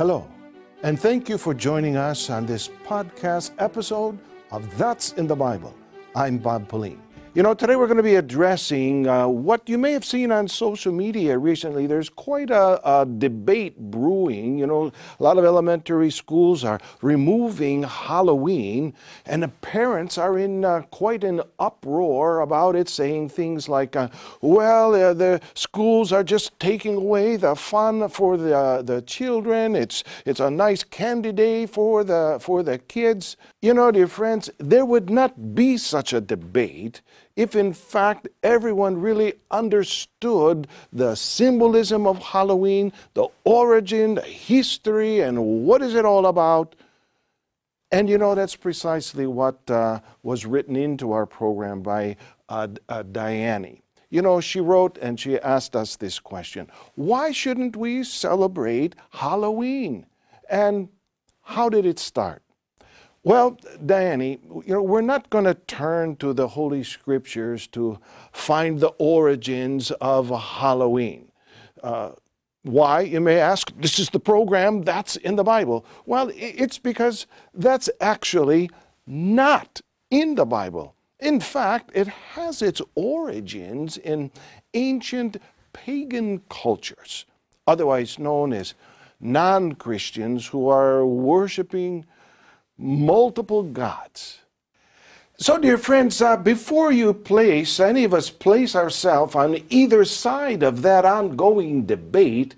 Hello, and thank you for joining us on this podcast episode of That's in the Bible. I'm Bob Pauline. You know, today we're going to be addressing uh, what you may have seen on social media recently. There's quite a, a, debate brewing. You know, a lot of elementary schools are removing Halloween, and the parents are in uh, quite an uproar about it, saying things like, uh, well, uh, the schools are just taking away the fun for the, uh, the children. It's, it's a nice candy day for the, for the kids. You know, dear friends, there would not be such a debate if in fact everyone really understood the symbolism of Halloween, the origin, the history, and what is it all about. And you know, that's precisely what uh, was written into our program by uh, uh, Diane. You know, she wrote and she asked us this question Why shouldn't we celebrate Halloween? And how did it start? Well, Diane, you know, we're not going to turn to the Holy Scriptures to find the origins of Halloween. Uh, why, you may ask, this is the program that's in the Bible. Well, it's because that's actually not in the Bible. In fact, it has its origins in ancient pagan cultures, otherwise known as non Christians who are worshiping multiple gods. So, dear friends, uh, before you place, any of us place ourselves on either side of that ongoing debate,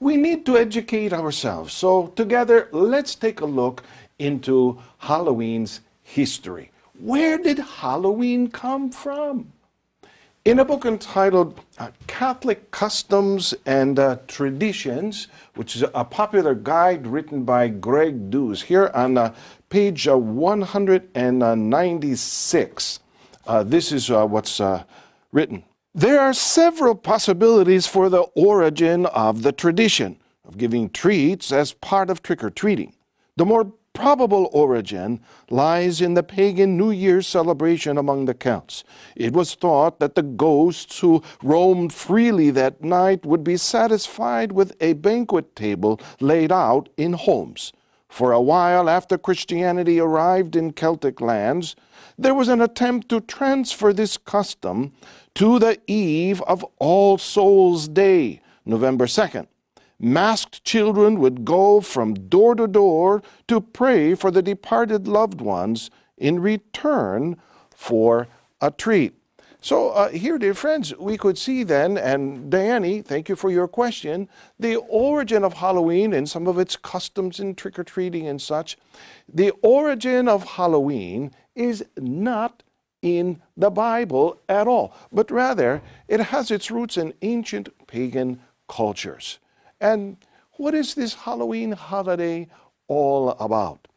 we need to educate ourselves. So, together, let's take a look into Halloween's history. Where did Halloween come from? In a book entitled uh, Catholic Customs and uh, Traditions, which is a popular guide written by Greg Dues, here on uh, page uh, 196, uh, this is uh, what's written. There are several possibilities for the origin of the tradition of giving treats as part of trick or treating. The more probable origin lies in the pagan New Year's celebration among the Celts. It was thought that the ghosts who roamed freely that night would be satisfied with a banquet table laid out in homes. For a while after Christianity arrived in Celtic lands, there was an attempt to transfer this custom to the eve of All Souls' Day, November 2nd masked children would go from door to door to pray for the departed loved ones in return for a treat. So, uh, here, dear friends, we could see then, and Diane, thank you for your question, the origin of Halloween and some of its customs and trick or treating and such. The origin of Halloween is not in the Bible at all, but rather it has its roots in ancient pagan cultures. And what is this Halloween holiday all about?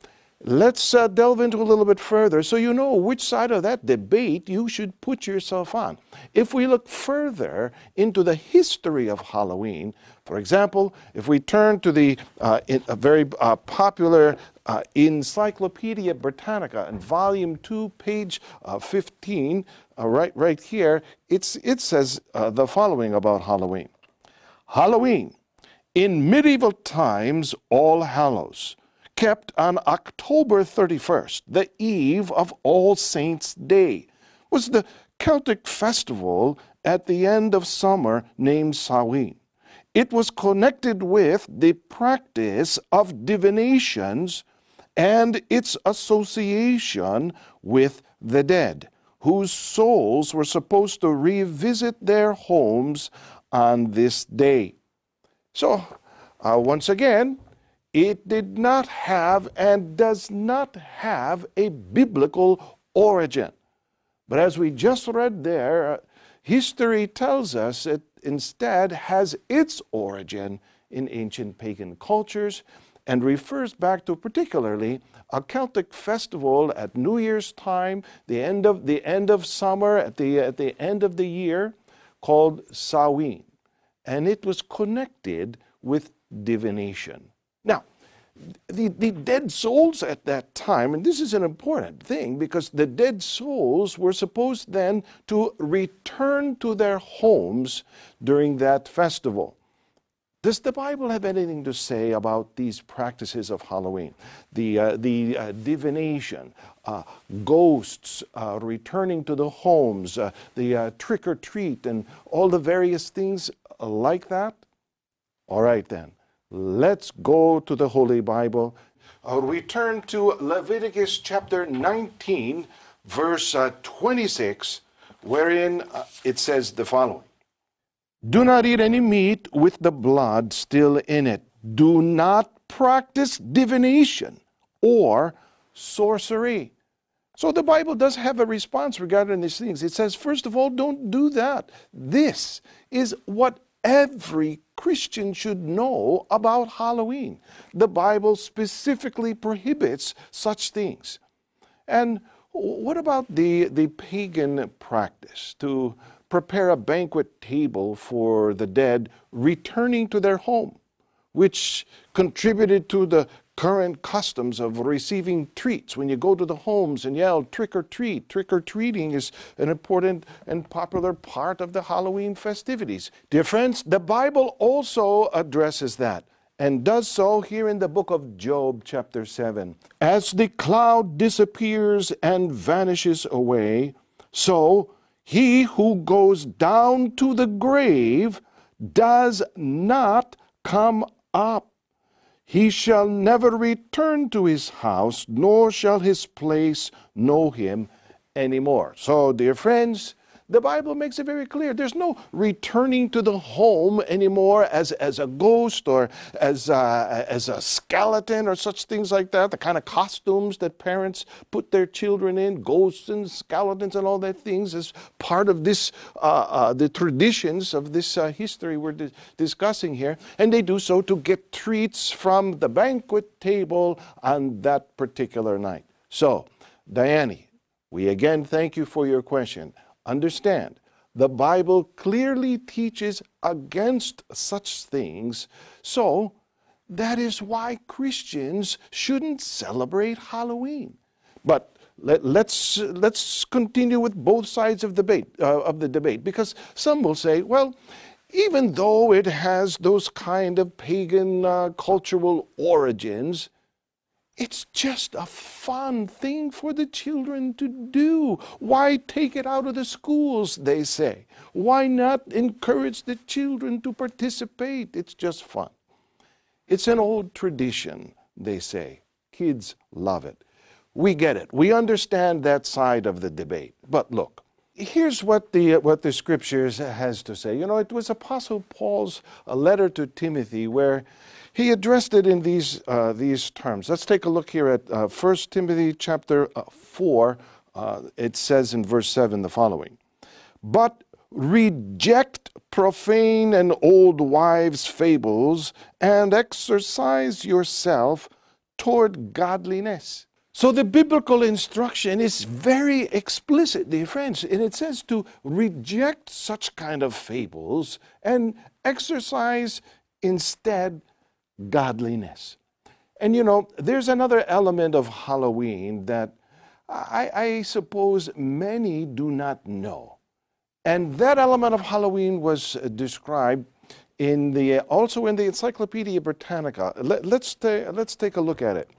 Let's uh, delve into a little bit further so you know which side of that debate you should put yourself on. If we look further into the history of Halloween, for example, if we turn to the uh, a very uh, popular uh, Encyclopedia Britannica in volume 2, page uh, 15, uh, right, right here, it's, it says the following about Halloween. Halloween in medieval times, All Hallows, kept on October 31st, the eve of All Saints' Day, was the Celtic festival at the end of summer named Samhain. It was connected with the practice of divinations and its association with the dead, whose souls were supposed to revisit their homes on this day. So, uh, once again, it did not have and does not have a biblical origin. But as we just read there, uh, history tells us it instead has its origin in ancient pagan cultures and refers back to particularly a Celtic festival at New Year's time, the end of the end of summer, at the at the end of the year, called Samhain and it was connected with divination. Now, the, the dead souls at that time, and this is an important thing because the dead souls were supposed then to return to their homes during that festival. Does the Bible have anything to say about these practices of Halloween? The, uh, the uh, divination, uh, ghosts uh, returning to the homes, uh, the uh, trick or treat, and all the various things like that? All right, then, let's go to the Holy Bible. Uh, we turn to Leviticus chapter 19, verse uh, 26, wherein uh, it says the following. Do not eat any meat with the blood still in it. Do not practice divination or sorcery. So the Bible does have a response regarding these things. It says, first of all, don't do that. This is what every Christian should know about Halloween. The Bible specifically prohibits such things. And what about the, the pagan practice to prepare a banquet table for the dead returning to their home, which contributed to the current customs of receiving treats. When you go to the homes and yell trick or treat, trick or treating is an important and popular part of the Halloween festivities. Dear friends, the Bible also addresses that and does so here in the book of Job, chapter 7. As the cloud disappears and vanishes away, so he who goes down to the grave does not come up. He shall never return to his house, nor shall his place know him anymore. So, dear friends, the Bible makes it very clear. There's no returning to the home anymore as, as a ghost or as a, as a skeleton or such things like that. The kind of costumes that parents put their children in, ghosts and skeletons and all that things, as part of this, uh, uh, the traditions of this uh, history we're di- discussing here. And they do so to get treats from the banquet table on that particular night. So, Diane, we again thank you for your question. Understand, the Bible clearly teaches against such things. So, that is why Christians shouldn't celebrate Halloween. But let, us let's, let's continue with both sides of, debate, uh, of the debate because some will say, well, even though it has those kind of pagan uh, cultural origins, it's just a fun thing for the children to do. Why take it out of the schools, they say? Why not encourage the children to participate? It's just fun. It's an old tradition, they say. Kids love it. We get it. We understand that side of the debate. But look, here's what the, what the scriptures has to say. You know, it was Apostle Paul's letter to Timothy where he addressed it in these, uh, these terms. Let's take a look here at uh, 1 Timothy chapter uh, 4. Uh, it says in verse 7 the following But reject profane and old wives' fables and exercise yourself toward godliness. So the biblical instruction is very explicit, dear friends, and it says to reject such kind of fables and exercise instead godliness. And you know, there's another element of Halloween that I, I, suppose many do not know. And that element of Halloween was described in the, also in the Encyclopedia Britannica. Let, us ta- let's take a look at it.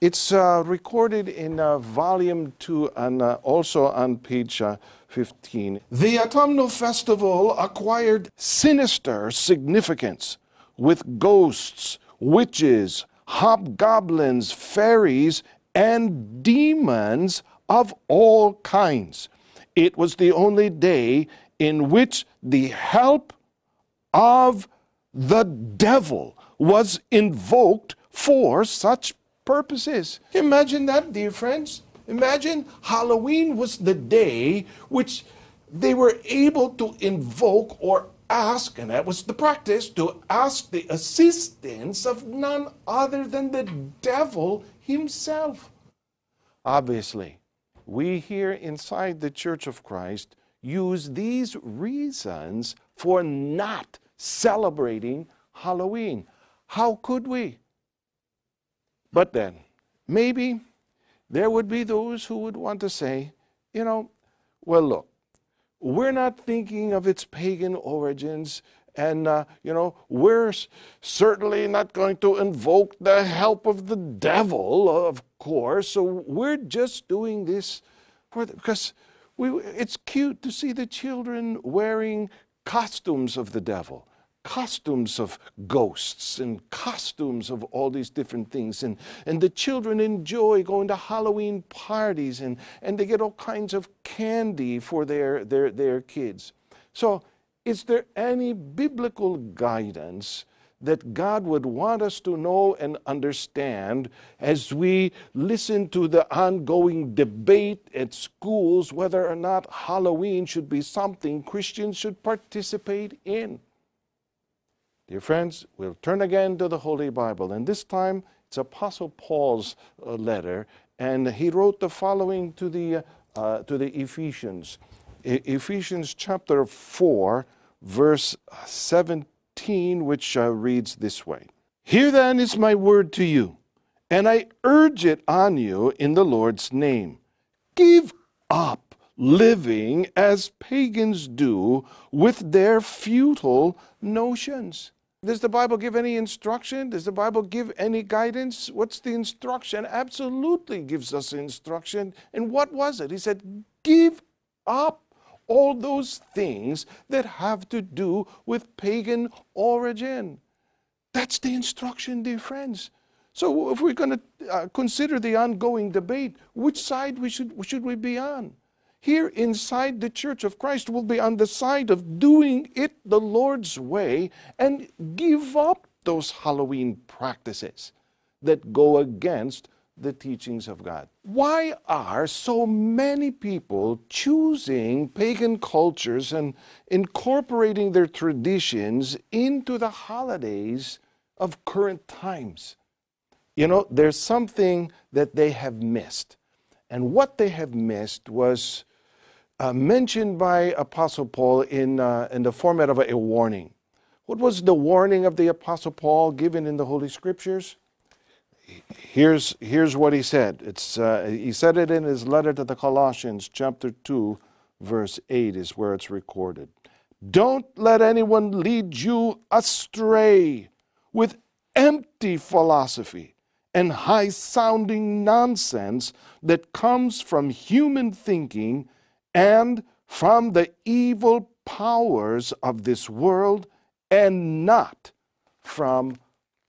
It's uh, recorded in uh, volume 2 and uh, also on page uh, 15. The autumnal festival acquired sinister significance with ghosts, witches, hobgoblins, fairies, and demons of all kinds. It was the only day in which the help of the devil was invoked for such purposes. Imagine that, dear friends. Imagine Halloween was the day which they were able to invoke or ask, and that was the practice, to ask the assistance of none other than the devil himself. Obviously, we here inside the Church of Christ use these reasons for not celebrating Halloween. How could we? But then, maybe there would be those who would want to say, you know, well, look, we're not thinking of its pagan origins And, uh, you know, we're certainly not going to invoke the help of the devil, of course. So we're just doing this for the, because we, it's cute to see the children wearing costumes of the devil costumes of ghosts and costumes of all these different things. And, and the children enjoy going to Halloween parties and, and they get all kinds of candy for their, their, their kids. So, is there any biblical guidance that God would want us to know and understand as we listen to the ongoing debate at schools whether or not Halloween should be something Christians should participate in? Dear friends, we'll turn again to the Holy Bible, and this time it's Apostle Paul's uh, letter, and he wrote the following to the, uh, to the Ephesians. E- Ephesians chapter 4, verse 17, which uh, reads this way Here then is my word to you, and I urge it on you in the Lord's name. Give up living as pagans do with their futile notions. Does the Bible give any instruction? Does the Bible give any guidance? What's the instruction? Absolutely gives us instruction. And what was it? He said, Give up all those things that have to do with pagan origin. That's the instruction, dear friends. So if we're going to uh, consider the ongoing debate, which side we should, should we be on? Here inside the church of Christ will be on the side of doing it the Lord's way and give up those Halloween practices that go against the teachings of God. Why are so many people choosing pagan cultures and incorporating their traditions into the holidays of current times? You know, there's something that they have missed. And what they have missed was uh, mentioned by Apostle Paul in, uh, in the format of a, warning. What was the warning of the Apostle Paul given in the Holy Scriptures? Here's, here's what he said. It's, uh, he said it in his letter to the Colossians, chapter 2, verse 8 is where it's recorded. Don't let anyone lead you astray with empty philosophy and high sounding nonsense that comes from human thinking and from the evil powers of this world and not from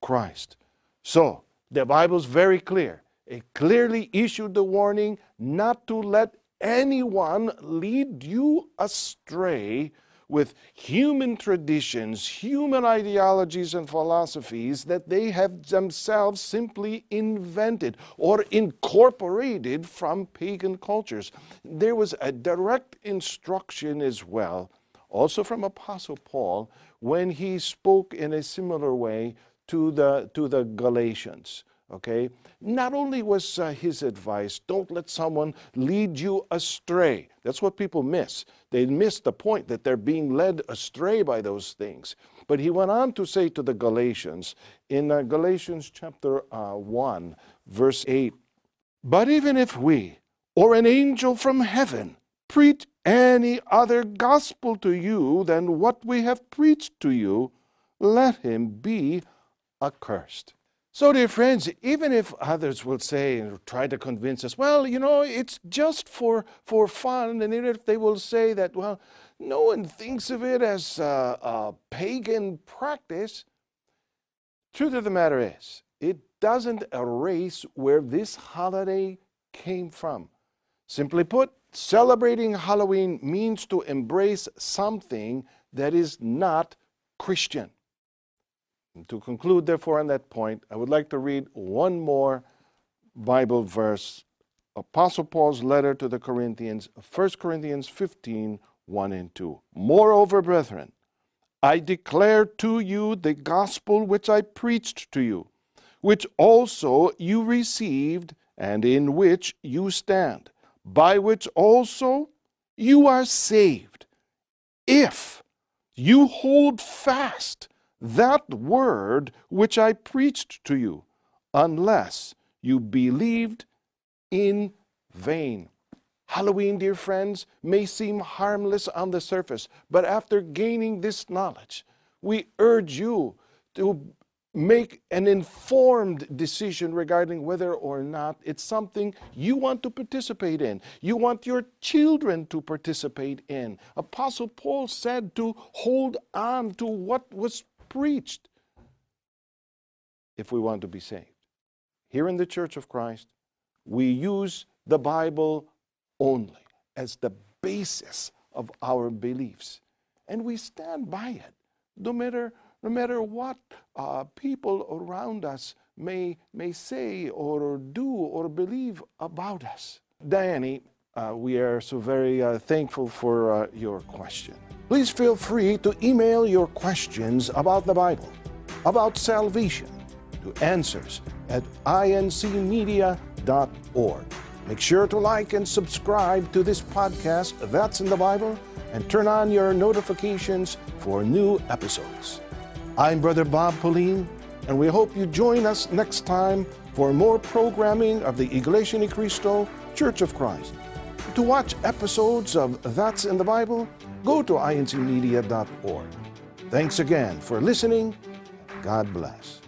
Christ. So, the Bible's very clear. It clearly issued the warning not to let anyone lead you astray with human traditions, human ideologies, and philosophies that they have themselves simply invented or incorporated from pagan cultures. There was a direct instruction as well, also from Apostle Paul, when he spoke in a similar way to the, to the Galatians okay? Not only was uh, his advice, don't let someone lead you astray. That's what people miss. They miss the point that they're being led astray by those things. But he went on to say to the Galatians in uh, Galatians chapter uh, 1, verse 8 But even if we or an angel from heaven preach any other gospel to you than what we have preached to you, let him be accursed. So, dear friends, even if others will say and try to convince us, well, you know, it's just for, for fun, and even if they will say that, well, no one thinks of it as a, a pagan practice, truth of the matter is, it doesn't erase where this holiday came from. Simply put, celebrating Halloween means to embrace something that is not Christian. To conclude, therefore, on that point, I would like to read one more Bible verse Apostle Paul's letter to the Corinthians, 1 Corinthians 15 1 and 2. Moreover, brethren, I declare to you the gospel which I preached to you, which also you received, and in which you stand, by which also you are saved, if you hold fast that word which I preached to you, unless you believed in vain. Halloween, dear friends, may seem harmless on the surface, but after gaining this knowledge, We urge you to make an informed decision regarding whether or not it's something you want to participate in. You want your children to participate in. Apostle Paul said to hold on to what was preached if we want to be saved. Here in the Church of Christ, we use the Bible only as the basis of our beliefs, and we stand by it no matter no matter what uh, people around us may, may say or do or believe about us. Diane, uh, we are so very uh, thankful for uh, your question. Please feel free to email your questions about the Bible, about salvation, to answers at incmedia.org. Make sure to like and subscribe to this podcast, That's in the Bible, and turn on your notifications for new episodes. I'm Brother Bob Pauline, and we hope you join us next time for more programming of the Iglesia Ni Cristo Church of Christ. To watch episodes of That's in the Bible, go to incmedia.org. Thanks again for listening. God bless.